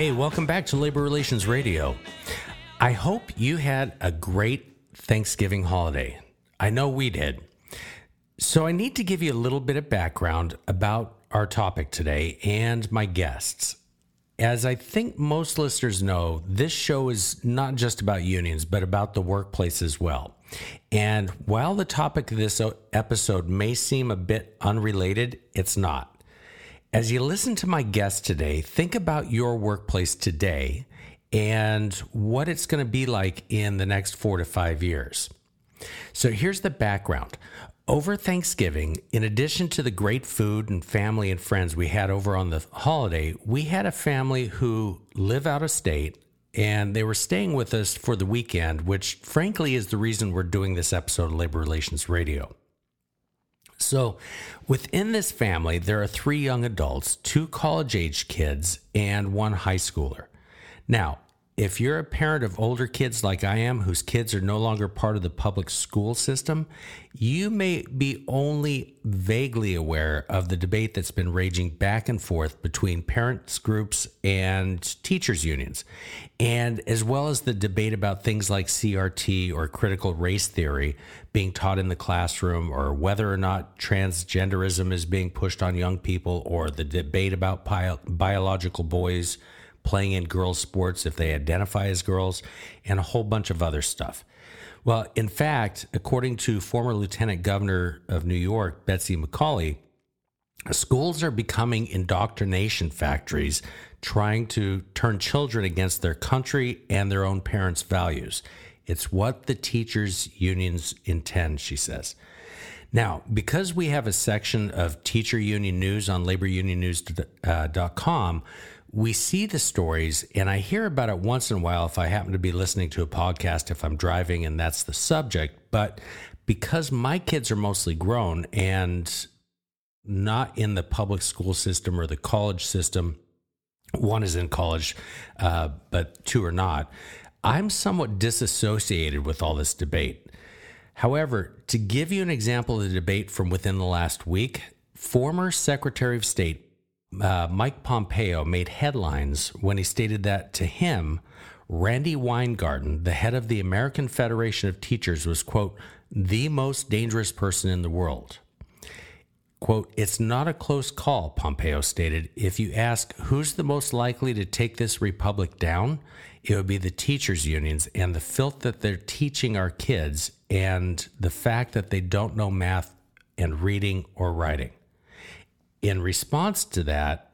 Hey, welcome back to Labor Relations Radio. I hope you had a great Thanksgiving holiday. I know we did. So, I need to give you a little bit of background about our topic today and my guests. As I think most listeners know, this show is not just about unions, but about the workplace as well. And while the topic of this episode may seem a bit unrelated, it's not. As you listen to my guest today, think about your workplace today and what it's going to be like in the next four to five years. So here's the background. Over Thanksgiving, in addition to the great food and family and friends we had over on the holiday, we had a family who live out of state and they were staying with us for the weekend, which frankly is the reason we're doing this episode of Labor Relations Radio. So, within this family, there are three young adults, two college age kids, and one high schooler. Now, if you're a parent of older kids like I am, whose kids are no longer part of the public school system, you may be only vaguely aware of the debate that's been raging back and forth between parents groups and teachers unions, and as well as the debate about things like CRT or critical race theory being taught in the classroom, or whether or not transgenderism is being pushed on young people, or the debate about bio- biological boys playing in girls' sports if they identify as girls, and a whole bunch of other stuff. Well, in fact, according to former Lieutenant Governor of New York, Betsy McCaughey, schools are becoming indoctrination factories trying to turn children against their country and their own parents' values. It's what the teachers' unions intend, she says. Now, because we have a section of teacher union news on laborunionnews.com, we see the stories and I hear about it once in a while if I happen to be listening to a podcast if I'm driving and that's the subject. But because my kids are mostly grown and not in the public school system or the college system, one is in college, uh, but two are not, I'm somewhat disassociated with all this debate. However, to give you an example of the debate from within the last week, former Secretary of State uh, Mike Pompeo made headlines when he stated that to him, Randi Weingarten, the head of the American Federation of Teachers, was, quote, the most dangerous person in the world. Quote, it's not a close call, Pompeo stated. If you ask who's the most likely to take this republic down, it would be the teachers' unions and the filth that they're teaching our kids and the fact that they don't know math and reading or writing. In response to that,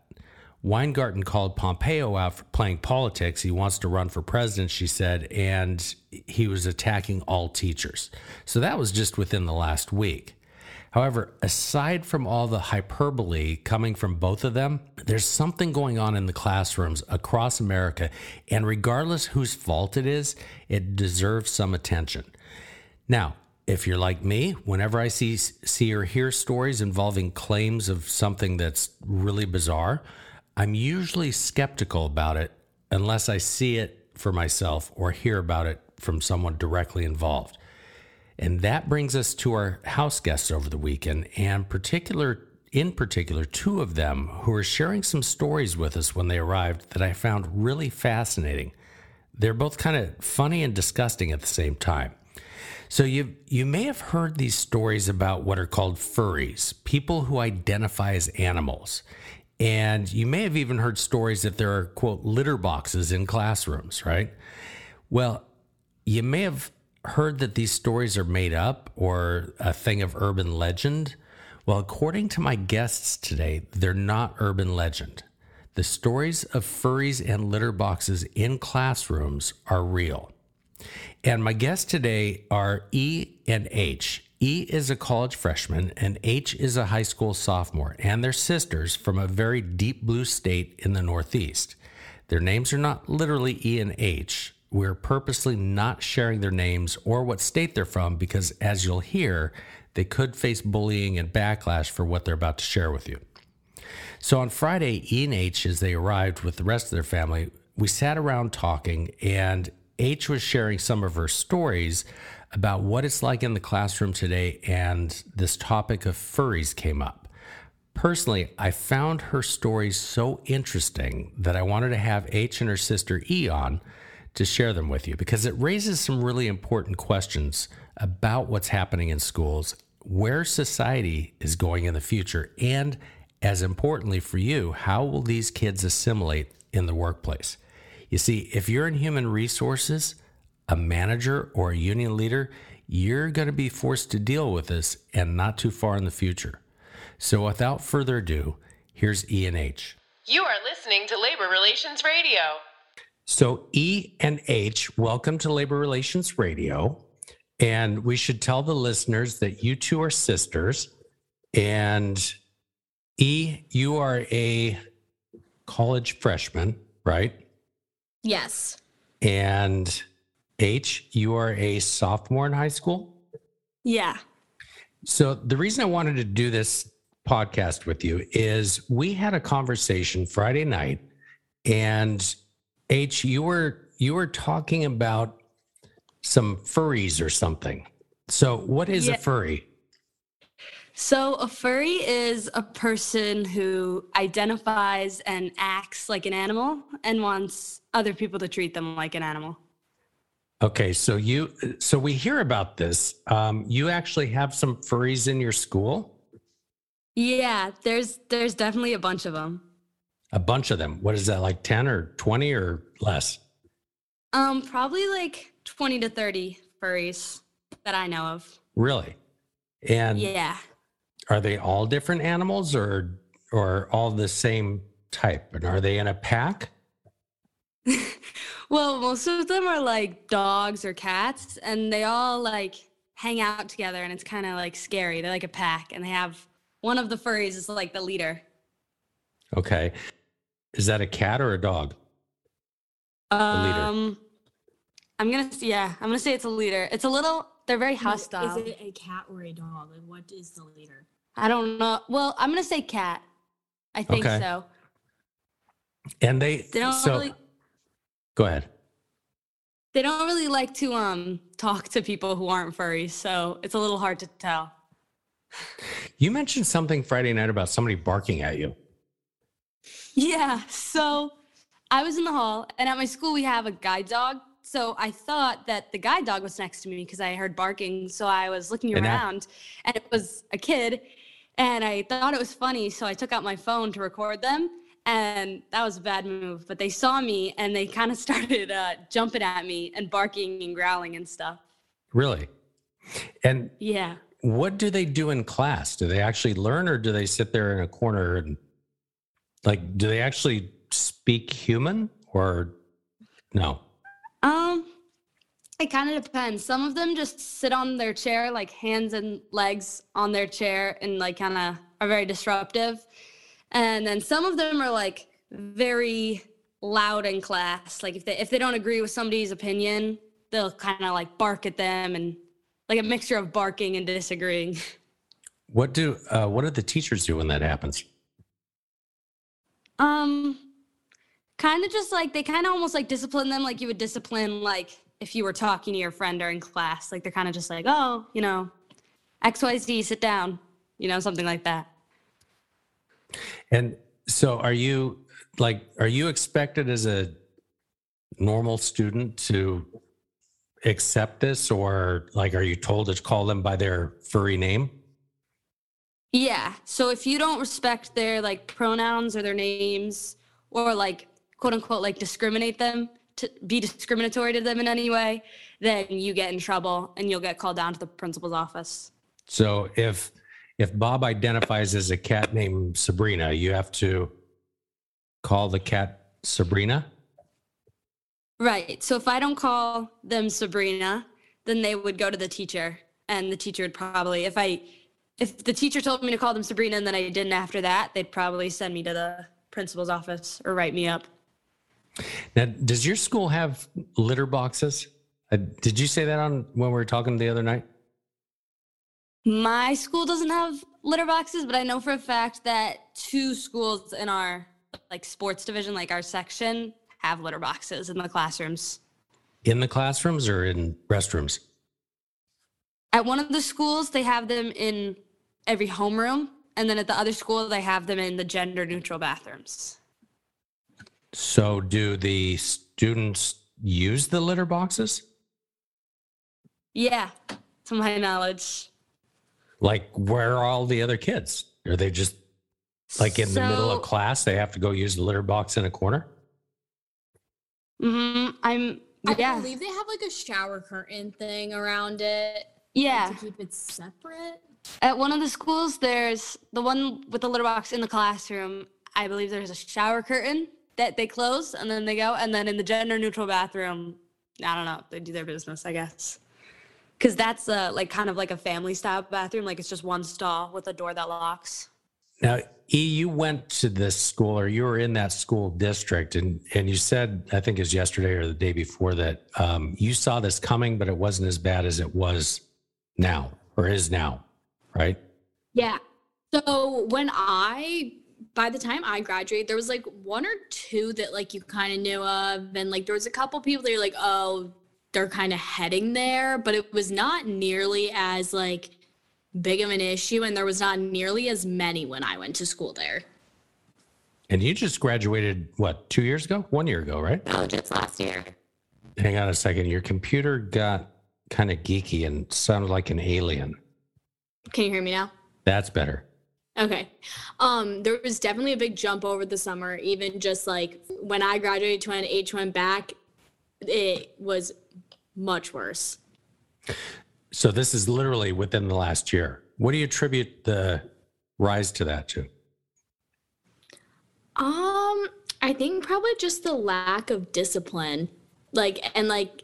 Weingarten called Pompeo out for playing politics. He wants to run for president, she said, and he was attacking all teachers. So that was just within the last week. However, aside from all the hyperbole coming from both of them, there's something going on in the classrooms across America, and regardless whose fault it is, it deserves some attention. Now, if you're like me, whenever I see see or hear stories involving claims of something that's really bizarre, I'm usually skeptical about it unless I see it for myself or hear about it from someone directly involved. And that brings us to our house guests over the weekend, and particular in particular, two of them who are sharing some stories with us when they arrived that I found really fascinating. They're both kind of funny and disgusting at the same time. So you you may have heard these stories about what are called furries, people who identify as animals. And you may have even heard stories that there are quote litter boxes in classrooms, right? Well, you may have heard that these stories are made up or a thing of urban legend. Well, according to my guests today, they're not urban legend. The stories of furries and litter boxes in classrooms are real. And my guests today are E and H. E is a college freshman and H is a high school sophomore, and they're sisters from a very deep blue state in the Northeast. Their names are not literally E and H. We're purposely not sharing their names or what state they're from because, as you'll hear, they could face bullying and backlash for what they're about to share with you. So on Friday, E and H, as they arrived with the rest of their family, we sat around talking, and H was sharing some of her stories about what it's like in the classroom today, and this topic of furries came up. Personally, I found her stories so interesting that I wanted to have H and her sister E on to share them with you because it raises some really important questions about what's happening in schools, where society is going in the future, and as importantly for you, how will these kids assimilate in the workplace? You see, if you're in human resources, a manager or a union leader, you're going to be forced to deal with this and not too far in the future. So without further ado, here's E and H. You are listening to Labor Relations Radio. So E and H, welcome to Labor Relations Radio. And we should tell the listeners that you two are sisters. And E, you are a college freshman, right? Yes. And H, you are a sophomore in high school. Yeah. So the reason I wanted to do this podcast with you is we had a conversation Friday night and H you were you were talking about some furries or something. So what is Yeah. a furry? So a furry is a person who identifies and acts like an animal and wants other people to treat them like an animal. Okay, so you so we hear about this. Um, you actually have some furries in your school? Yeah, there's there's definitely a bunch of them. A bunch of them. What is that like 10 or 20 or less? Um probably like 20 to 30 furries that I know of. Really? And Yeah. Are they all different animals or or all the same type? And are they in a pack? Well, most of them are like dogs or cats and they all like hang out together and it's kind of like scary. They're like a pack and they have one of the furries is like the leader. Okay. Is that a cat or a dog? leader. Um, I'm gonna s- yeah, I'm gonna say it's a leader. It's a little. They're very hostile. Is it a cat or a dog? Like, what is the leader? I don't know. Well, I'm gonna say cat. I think Okay. so. And they, They don't so really. go ahead. They don't really like to um talk to people who aren't furries, so it's a little hard to tell. You mentioned something Friday night about somebody barking at you. Yeah. So I was in the hall, and at my school we have a guide dog. So I thought that the guide dog was next to me because I heard barking. So I was looking And that- around, and it was a kid, and I thought it was funny. So I took out my phone to record them, and that was a bad move. But they saw me, and they kind of started uh, jumping at me and barking and growling and stuff. Really? And Yeah. what do they do in class? Do they actually learn or do they sit there in a corner and like do they actually speak human or no? Um, it kind of depends. Some of them just sit on their chair, like hands and legs on their chair, and like kind of are very disruptive. And then some of them are like very loud in class. Like if they if they don't agree with somebody's opinion, they'll kind of like bark at them and like a mixture of barking and disagreeing. What do uh, what do the teachers do when that happens? Um, kind of just like they kind of almost like discipline them like you would discipline like if you were talking to your friend during class. Like they're kind of just like, oh, you know, X Y Z, sit down, you know, something like that. And so are you like are you expected as a normal student to accept this or like are you told to call them by their furry name? Yeah. So if you don't respect their like pronouns or their names or like quote unquote like discriminate them to be discriminatory to them in any way, then you get in trouble and you'll get called down to the principal's office. So if if Bob identifies as a cat named Sabrina, you have to call the cat Sabrina? Right. So if I don't call them Sabrina, then they would go to the teacher, and the teacher would probably, if I, if the teacher told me to call them Sabrina and then I didn't after that, they'd probably send me to the principal's office or write me up. Now, does your school have litter boxes? Uh, did you say that on when we were talking the other night? My school doesn't have litter boxes, but I know for a fact that two schools in our like sports division, like our section, have litter boxes in the classrooms. In the classrooms or in restrooms? At one of the schools, they have them in every homeroom, and then at the other school, they have them in the gender neutral bathrooms. So, do the students use the litter boxes? Yeah, to my knowledge. Like, where are all the other kids? Are they just like in the middle of class? They have to go use the litter box in a corner? hmm I'm I believe they have like a shower curtain thing around it. like, yeah. To keep it separate. At one of the schools, there's the one with the litter box in the classroom. I believe there's a shower curtain that they close and then they go. And then in the gender neutral bathroom, I don't know, they do their business, I guess. Because that's uh, like kind of like a family style bathroom. Like it's just one stall with a door that locks. Now, E, you went to this school or you were in that school district and, and you said, I think it was yesterday or the day before that um, you saw this coming, but it wasn't as bad as it was now or is now, right? Yeah. So when I, by the time I graduated, there was like one or two that like you kind of knew of, and like there was a couple people that you're like, oh, they're kind of heading there, but it was not nearly as like big of an issue, and there was not nearly as many when I went to school there. And you just graduated, what, two years ago? One year ago, right? No, just last year. Hang on a second. Your computer got kind of geeky and sounded like an alien. Can you hear me now? That's better. Okay. Um, there was definitely a big jump over the summer, even just like when I graduated to when H went back, it was much worse. So this is literally within the last year. What do you attribute the rise to that to? Um, I think probably just the lack of discipline. Like and like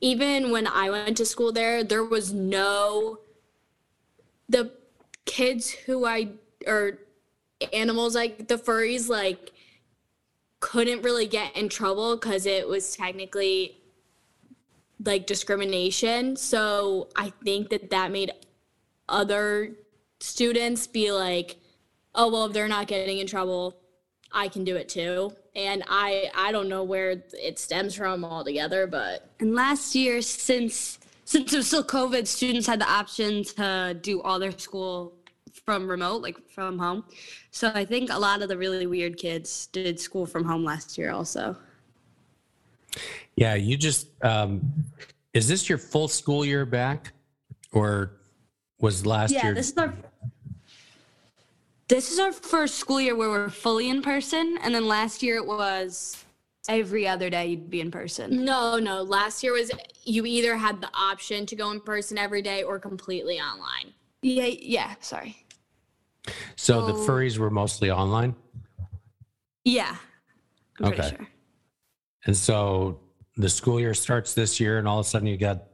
even when I went to school there, there was no the kids who I or animals like the furries like couldn't really get in trouble because it was technically like discrimination. So I think that that made other students be like, oh well, if they're not getting in trouble, I can do it too. And I I don't know where it stems from altogether, but And last year, since since it was still COVID, students had the option to do all their school from remote, like from home. So I think a lot of the really weird kids did school from home last year also. Yeah, you just um is this your full school year back or was last yeah, year Yeah, this is our this is our first school year where we're fully in person, and then last year it was every other day you'd be in person. no, no. Last year was you either had the option to go in person every day or completely online. Yeah, yeah. Sorry. so the Oh. furries were mostly online? Yeah. I'm Okay. sure. And so the school year starts this year and all of a sudden you got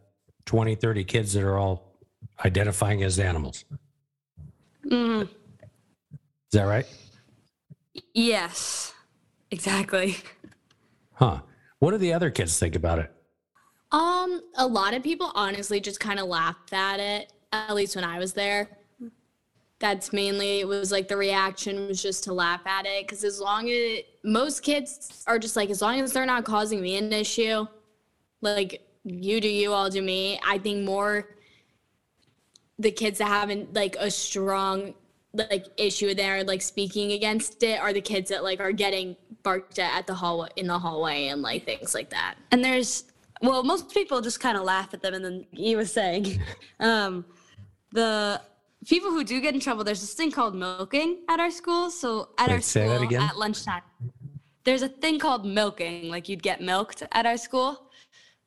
20, 30 kids that are all identifying as animals. Mhm. Is that right? Yes. Exactly. Huh. What do the other kids think about it? Um, a lot of people honestly just kind of laughed at it. At least when I was there. That's mainly it was like the reaction was just to laugh at it because as long as most kids are just like as long as they're not causing me an issue, like you do you, I'll do me. I think more the kids that haven't like a strong like issue there, like speaking against it, are the kids that like are getting barked at at the hallway in the hallway and like things like that. And there's well, most people just kind of laugh at them, and then he was saying, um, the people who do get in trouble, there's this thing called milking at our school. So at our Wait, say school at lunchtime, there's a thing called milking. Like you'd get milked at our school.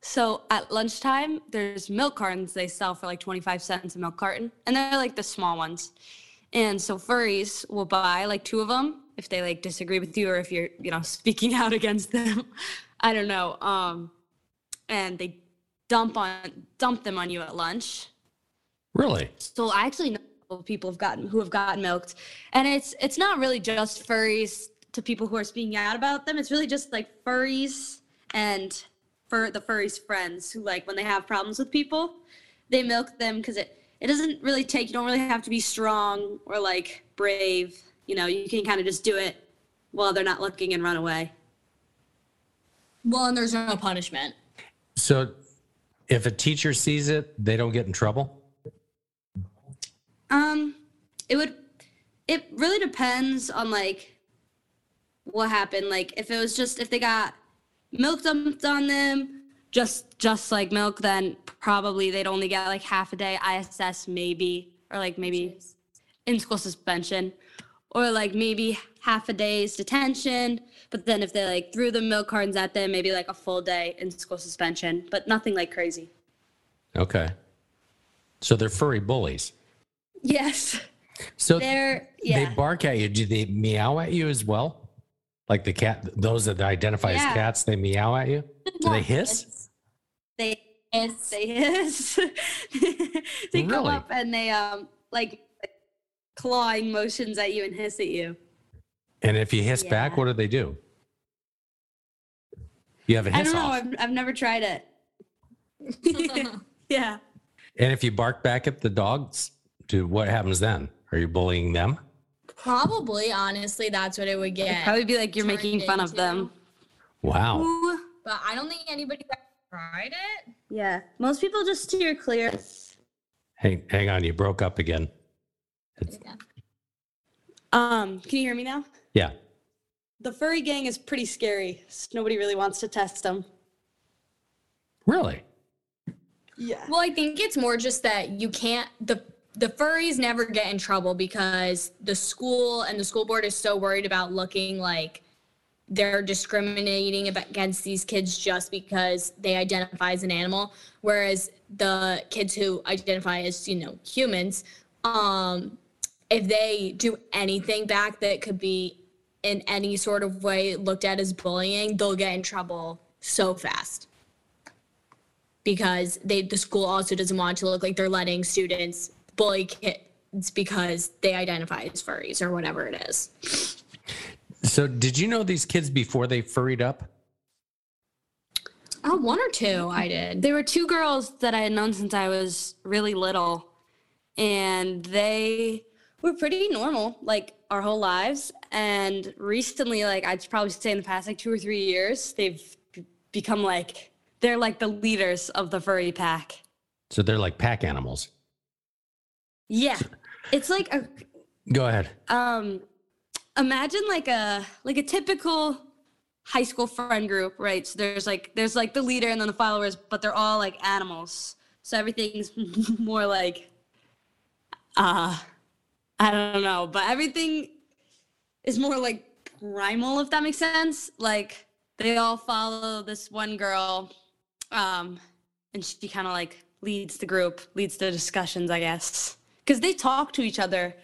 So at lunchtime, there's milk cartons they sell for like 25 cents a milk carton, and they're like the small ones. And so furries will buy like two of them if they like disagree with you or if you're, you know, speaking out against them. I don't know. Um, and they dump on dump them on you at lunch. Really? So I actually know people have gotten who have gotten milked, and it's it's not really just furries to people who are speaking out about them. It's really just like furries and for the furries friends who like when they have problems with people, they milk them because it it doesn't really take. You don't really have to be strong or like brave. You know, you can kind of just do it while they're not looking and run away. Well, and there's no punishment. So if a teacher sees it, they don't get in trouble? Um, it would. It really depends on like what happened. Like if it was just if they got milk dumped on them, just just like milk, then probably they'd only get like half a day ISS maybe, or like maybe in school suspension, or like maybe half a day's detention. But then if they like threw the milk cartons at them, maybe like a full day in school suspension, but nothing like crazy. Okay. So they're furry bullies. Yes, So they're yeah. they bark at you. Do they meow at you as well? Like the cat, those that identify Yeah. as cats, they meow at you? Do they hiss? they hiss. they hiss. they come up and they um like clawing motions at you and hiss at you. And if you hiss back, what do they do? You have a I hiss don't know. off. I've, I've never tried it. yeah. And if you bark back at the dogs, do what happens then? Are you bullying them? probably honestly that's what it would It'd get. probably be like you're making fun of them. Wow. Ooh. But I don't think anybody tried it. Yeah. Most people just steer clear. Hang, hang on, you broke up again. Um, can you hear me now? Yeah. The furry gang is pretty scary. so Nobody really wants to test them. Really? Yeah. Well, I think it's more just that you can't the the furries never get in trouble because the school and the school board is so worried about looking like they're discriminating against these kids just because they identify as an animal. Whereas the kids who identify as you know humans um if they do anything back that could be in any sort of way looked at as bullying they'll get in trouble so fast. Because they the school also doesn't want to look like they're letting students bully kids because they identify as furries or whatever it is. So, did you know these kids before they furried up? Oh, one or two I did. There were two girls that I had known since I was really little, and they were pretty normal, like our whole lives. And recently, like I'd probably say in the past like two or three years, they've become like they're like the leaders of the furry pack. So they're like pack animals. Yeah, it's like a Go ahead. um imagine like a like a typical high school friend group right? So there's like there's like the leader and then the followers but they're all like animals. So everything's more like uh i don't know but everything is more like primal if that makes sense. Like they all follow this one girl um and she kind of like leads the group leads the discussions i guess because they talk to each other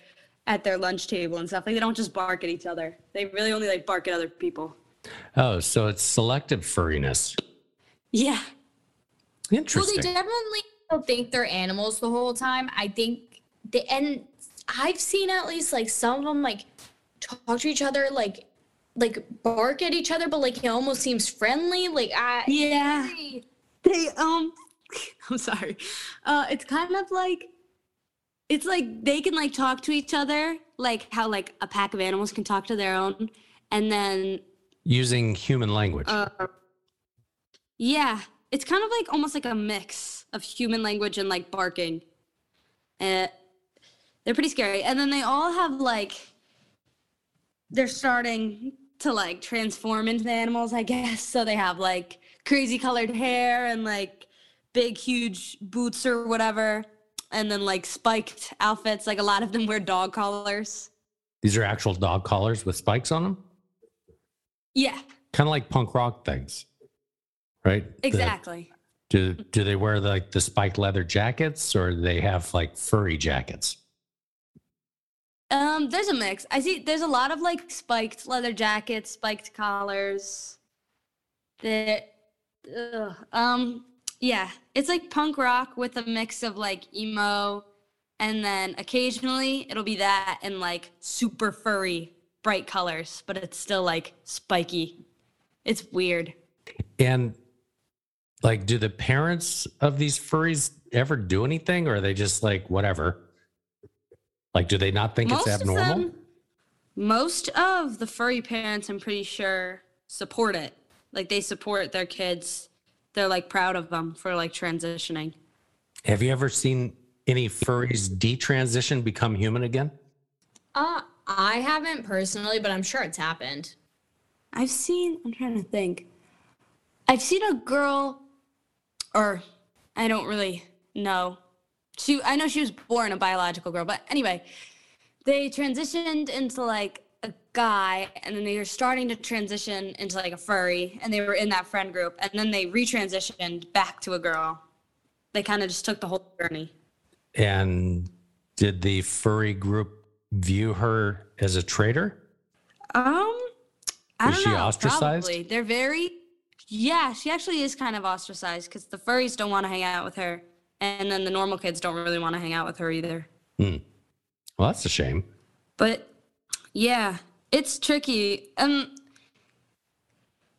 at their lunch table and stuff like they don't just bark at each other they really only like bark at other people Oh, so it's selective furriness. yeah Interesting. Well, they definitely don't think they're animals the whole time. I think they and I've seen at least like some of them like talk to each other like like bark at each other, but like it almost seems friendly. Like I Yeah. they um i'm sorry uh it's kind of like it's like they can like talk to each other like how like a pack of animals can talk to their own and then Using human language. uh yeah. It's kind of like almost like a mix of human language and like barking. Uh, they're pretty scary. And then they all have like they're starting to like transform into the animals i guess. So they have like crazy colored hair and like big huge boots or whatever and then like spiked outfits like a lot of them wear dog collars These are actual dog collars with spikes on them, yeah kind of like punk rock things, right? The- exactly do do they wear like the spiked leather jackets, or do they have like furry jackets? Um, there's a mix. I see there's a lot of like spiked leather jackets, spiked collars. That ugh, um yeah, it's like punk rock with a mix of like emo and then occasionally it'll be that and like super furry bright colors, but it's still like spiky. It's weird. And like, do the parents of these furries ever do anything, or are they just like whatever? Like, do they not think it's Most of abnormal? them- most of the furry parents, I'm pretty sure, support it. Like they support their kids. They're like proud of them for like transitioning. Have you ever seen any furries detransition become human again? Uh, I haven't personally, but I'm sure it's happened. I've seen, I'm trying to think. I've seen a girl, or I don't really know. She, I know she was born a biological girl, but anyway, they transitioned into like a guy, and then they were starting to transition into like a furry, and they were in that friend group, and then they retransitioned back to a girl. They kind of just took the whole journey. And did the furry group view her as a traitor? Um, I Was don't she know. ostracized? Probably. They're very. Yeah, she actually is kind of ostracized because the furries don't want to hang out with her, and then the normal kids don't really want to hang out with her either. Hmm. well, that's a shame. But yeah, it's tricky. Um,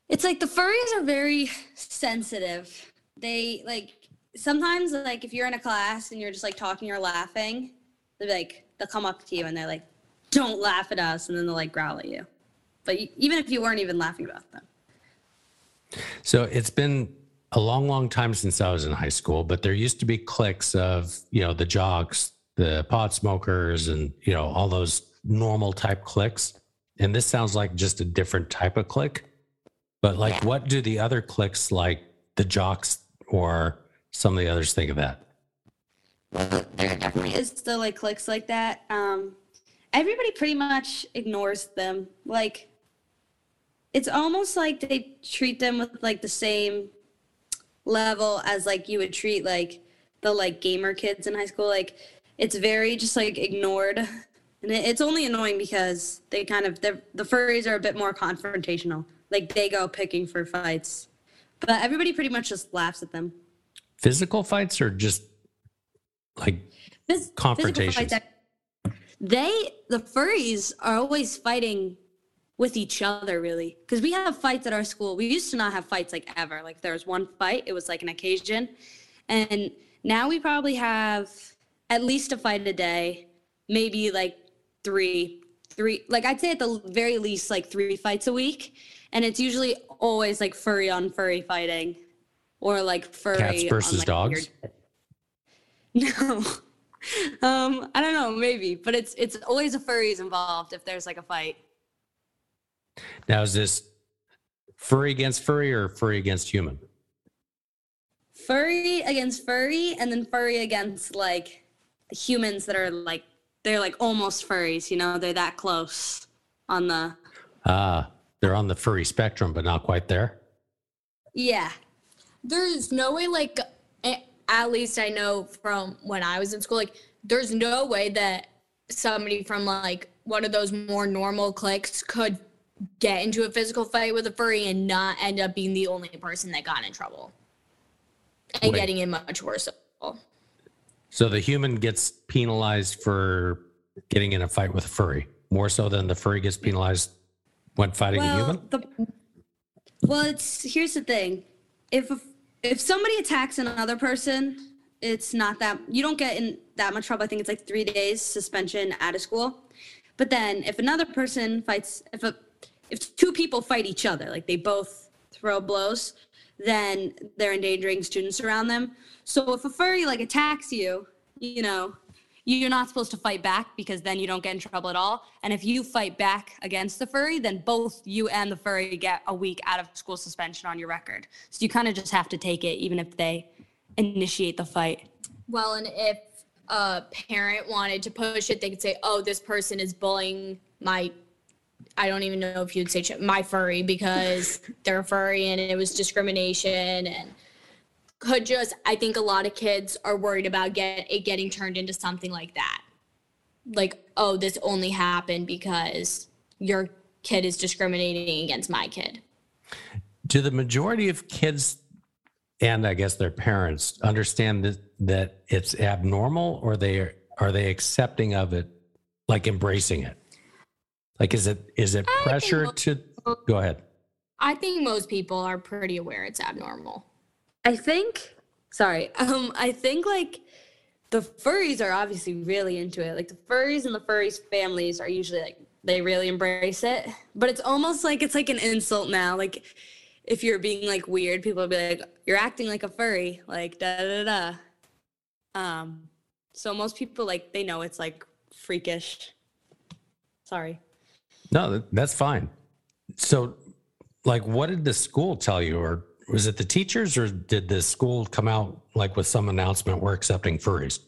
it's like the furries are very sensitive. They like sometimes like if you're in a class and you're just like talking or laughing, they're like they'll come up to you and they're like, "Don't laugh at us," and then they'll like growl at you. But even if you weren't even laughing about them. So it's been a long, long time since I was in high school, but there used to be cliques of, you know, the jocks, the pot smokers, and, you know, all those normal type cliques. And this sounds like just a different type of click, But like, what do the other clicks like the jocks or some of the others think of that? there definitely is still like clicks like that. Um, everybody pretty much ignores them. Like, it's almost like they treat them with like the same level as like you would treat like the like gamer kids in high school. Like, it's very just like ignored, and it, it's only annoying because they kind of the furries are a bit more confrontational. Like, they go picking for fights, but everybody pretty much just laughs at them. Physical fights or just like Phys- Confrontations. They, the furries, are always fighting with each other, really. Because we have fights at our school. We used to not have fights like ever. Like there was one fight, it was like an occasion. And now we probably have at least a fight a day, maybe like three, three, like I'd say at the very least like three fights a week. And it's usually always like furry on furry fighting or like furry Cats on, versus like, dogs? weird- no. Um, I don't know, maybe, but it's it's always a furries involved if there's like a fight. now is this furry against furry or furry against human? Furry against furry, and then furry against like the humans that are like they're like almost furries, you know, they're that close on the Ah, they're on the furry spectrum, but not quite there. yeah. There's no way, like, at least I know from when I was in school, like, there's no way that somebody from like one of those more normal cliques could get into a physical fight with a furry and not end up being the only person that got in trouble and Wait. getting in much worse. So the human gets penalized for getting in a fight with a furry more so than the furry gets penalized when fighting a human. the, well, it's here's the thing: if if somebody attacks another person, it's not that you don't get in that much trouble. I think it's like three days suspension out of school. But then if another person fights, if a if two people fight each other, like they both throw blows, then they're endangering students around them. So if a furry like attacks you, you know, you're not supposed to fight back because then you don't get in trouble at all. And if you fight back against the furry, then both you and the furry get a week out of school suspension on your record. So you kind of just have to take it, even if they initiate the fight. Well, and if a parent wanted to push it, they could say, "Oh, this person is bullying my." I don't even know if you'd say ch- my furry because they're furry and it was discrimination and could just. I think a lot of kids are worried about get it getting turned into something like that, like, "Oh, this only happened because your kid is discriminating against my kid." Do the majority of kids and I guess their parents understand that that it's abnormal, or they are, are they accepting of it, like embracing it? Like, is it is it I pressure most- to go ahead? I think most people are pretty aware it's abnormal. I think sorry. Um I think like the furries are obviously really into it. Like the furries and the furries families are usually like they really embrace it. But it's almost like it's like an insult now. Like if you're being like weird, people will be like, You're acting like a furry, like da da da. da. Um so most people like they know it's like freakish. Sorry. No, that's fine. So, like, what did the school tell you, or was it the teachers, or did the school come out like with some announcement we're accepting furries?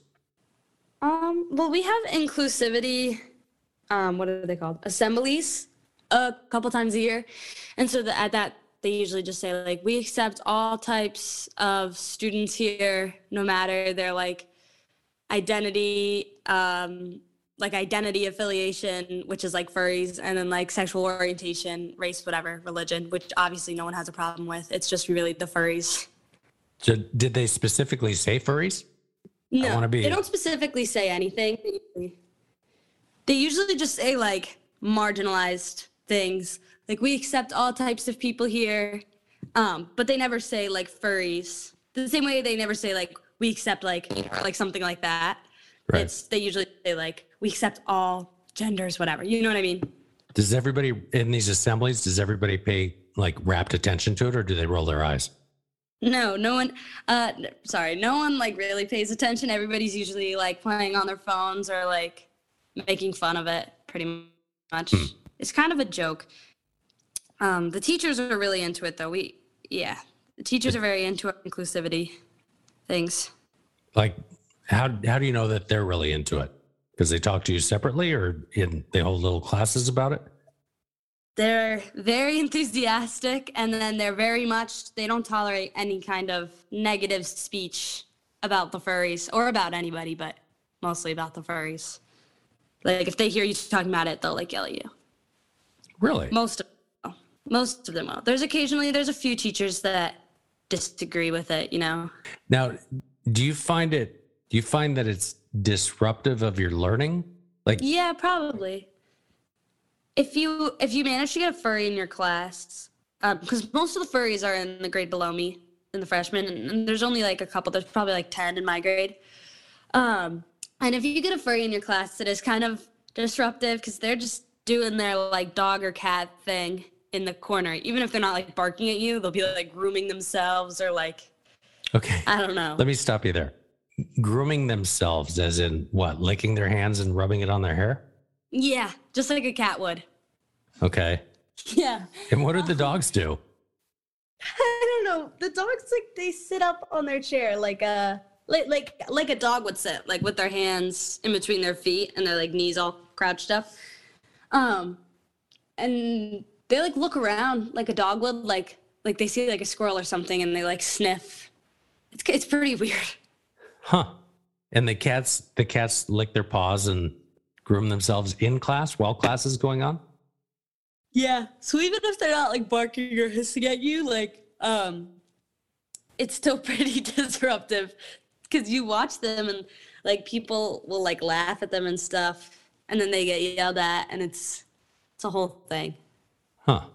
Um, well, we have inclusivity. Um, what are they called? Assemblies a couple times a year, and so the, at that they usually just say like we accept all types of students here, no matter their like identity, um, like identity affiliation, which is like furries, and then like sexual orientation, race, whatever, religion, which obviously no one has a problem with. It's just really the furries. So did they specifically say furries? No, wanna be- they don't specifically say anything. They usually just say like marginalized things, like we accept all types of people here, um, but they never say like furries. The same way they never say like we accept like like something like that. Right. It's they usually say like we accept all genders, whatever. You know what I mean? Does everybody in these assemblies? Does everybody pay like rapt attention to it, or do they roll their eyes? No, no one. Uh, sorry, no one like really pays attention. Everybody's usually like playing on their phones or like making fun of it. Pretty much, it's kind of a joke. Um, the teachers are really into it, though. We, yeah, the teachers are very into inclusivity things. Like, how how do you know that they're really into it? Because they talk to you separately, or in they hold little classes about it. They're very enthusiastic, and then they're very much. They don't tolerate any kind of negative speech about the furries or about anybody, but mostly about the furries. Like if they hear you talking about it, they'll like yell at you. Really? Most of them, most of them will. There's occasionally there's a few teachers that disagree with it. You know. Now, do you find it? Do you find that it's disruptive of your learning? Like, Yeah, probably. If you if you manage to get a furry in your class, because most of the furries are in the grade below me, in the freshmen, and, and there's only like a couple. There's probably like ten in my grade. Um, and if you get a furry in your class, it is kind of disruptive because they're just doing their like dog or cat thing in the corner. Even if they're not like barking at you, they'll be like grooming themselves or like okay, I don't know. let me stop you there. Grooming themselves, as in what? Licking their hands and rubbing it on their hair? Yeah, just like a cat would. Okay. Yeah. And what do the dogs do? I don't know. The dogs like they sit up on their chair like a like like like a dog would sit, like with their hands in between their feet and their like knees all crouched up. Um, and they like look around like a dog would, like like they see like a squirrel or something, and they like sniff. It's it's pretty weird. Huh. And the cats, the cats lick their paws and groom themselves in class while class is going on? Yeah. So even if they're not like barking or hissing at you, like um it's still pretty disruptive because you watch them and like people will like laugh at them and stuff and then they get yelled at and it's it's a whole thing. Huh.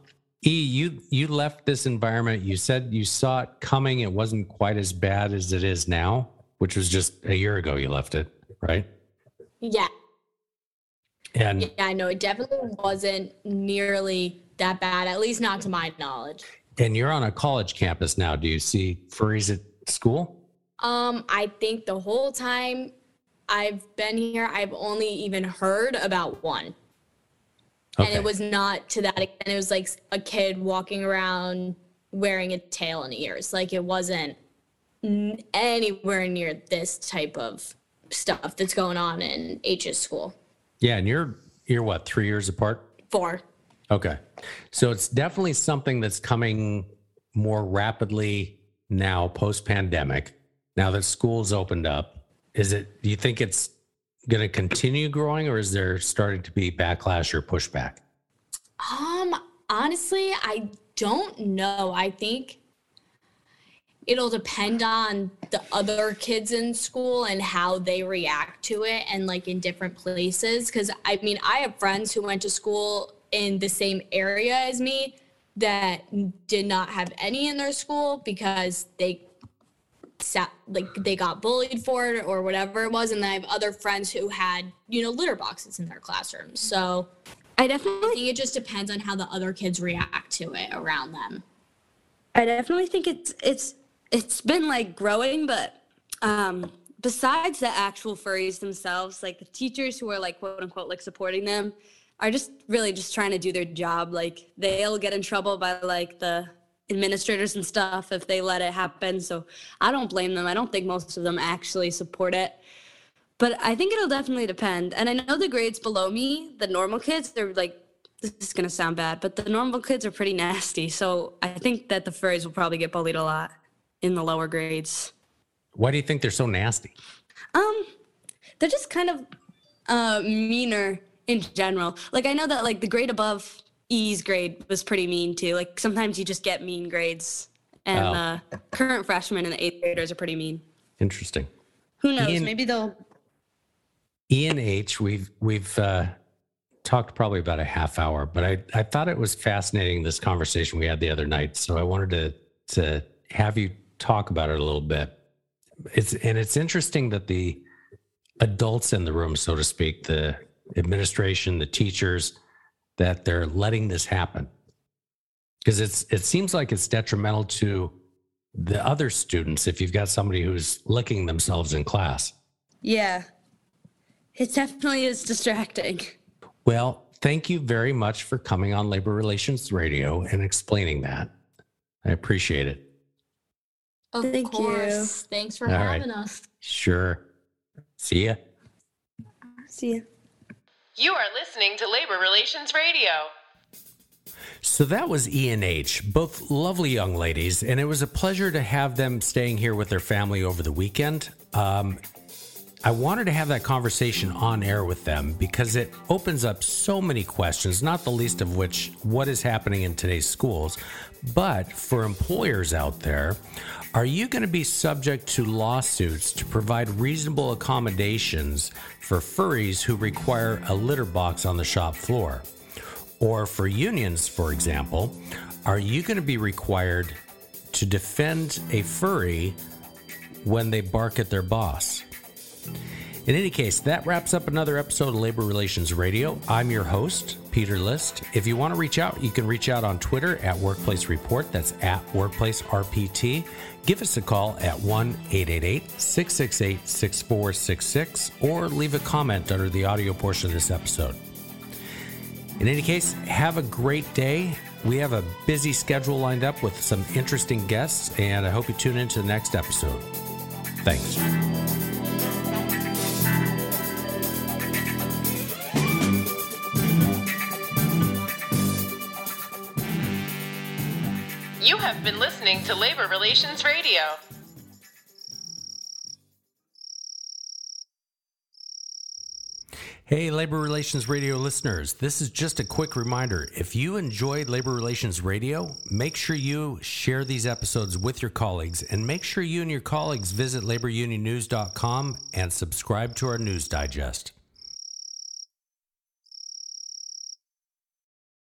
E, you you left this environment. You said you saw it coming. It wasn't quite as bad as it is now, which was just a year ago you left it, right? Yeah, And yeah, I know it definitely wasn't nearly that bad, at least not to my knowledge. and you're on a college campus now. Do you see furries at school? Um, I think the whole time I've been here, I've only even heard about one. And it was not to that extent. It was like a kid walking around wearing a tail and ears. Like it wasn't anywhere near this type of stuff that's going on in H's school. Yeah, and you're you're what, three years apart? Four. Okay. So it's definitely something that's coming more rapidly now post pandemic. Now that school's opened up, is it do you think it's going to continue growing or is there starting to be backlash or pushback? Um, honestly, I don't know. I think it'll depend on the other kids in school and how they react to it and like in different places. Because i mean i have friends who went to school in the same area as me that did not have any in their school because they sat like they got bullied for it or whatever it was. And i have other friends who had you know litter boxes in their classrooms so I i definitely think it just depends on how the other kids react to it around them. I definitely think it's it's it's been like growing, but um besides the actual furries themselves, like the teachers who are like quote unquote like supporting them are just really just trying to do their job. Like they'll get in trouble by like the administrators and stuff if they let it happen. So I don't blame them. I don't think most of them actually support it. But I think it'll definitely depend. And I know the grades below me, the normal kids, they're like this is going to sound bad, but the normal kids are pretty nasty. So I think that the furries will probably get bullied a lot in the lower grades. Why do you think they're so nasty? Um, they're just kind of uh, meaner in general. Like I know that like the grade above E's grade was pretty mean too. Like sometimes you just get mean grades, and Oh. uh, current freshmen and the eighth graders are pretty mean. Interesting. Who knows? Ian- Maybe they'll. Ian H, we've we've uh, talked probably about a half hour, but I, I thought it was fascinating this conversation we had the other night. So I wanted to to have you talk about it a little bit. It's and it's interesting that the adults in the room, so to speak, the administration, the teachers, that they're letting this happen. Because it's it seems like it's detrimental to the other students if you've got somebody who's licking themselves in class. Yeah, it definitely is distracting. Well, thank you very much for coming on Labor Relations Radio and explaining that. I appreciate it. Of Thank you. course thanks for All right. having us Sure. See ya. See ya. You are listening to Labor Relations Radio. So that was Ian H, both lovely young ladies, and it was a pleasure to have them staying here with their family over the weekend. Um, I wanted to have that conversation on air with them because it opens up so many questions, not the least of which what is happening in today's schools. But for employers out there, are you going to be subject to lawsuits to provide reasonable accommodations for furries who require a litter box on the shop floor? Or for unions, for example, are you going to be required to defend a furry when they bark at their boss? In any case, that wraps up another episode of Labor Relations Radio. I'm your host, Peter List. If you want to reach out, you can reach out on Twitter at Workplace Report. That's at Workplace RPT. Give us a call at 1 888 668 6466 or leave a comment under the audio portion of this episode. In any case, have a great day. We have a busy schedule lined up with some interesting guests, and I hope you tune into the next episode. Thanks. Been listening to Labor Relations Radio. Hey, Labor Relations Radio listeners, this is just a quick reminder. If you enjoyed Labor Relations Radio, make sure you share these episodes with your colleagues and make sure you and your colleagues visit laborunionnews.com and subscribe to our news digest.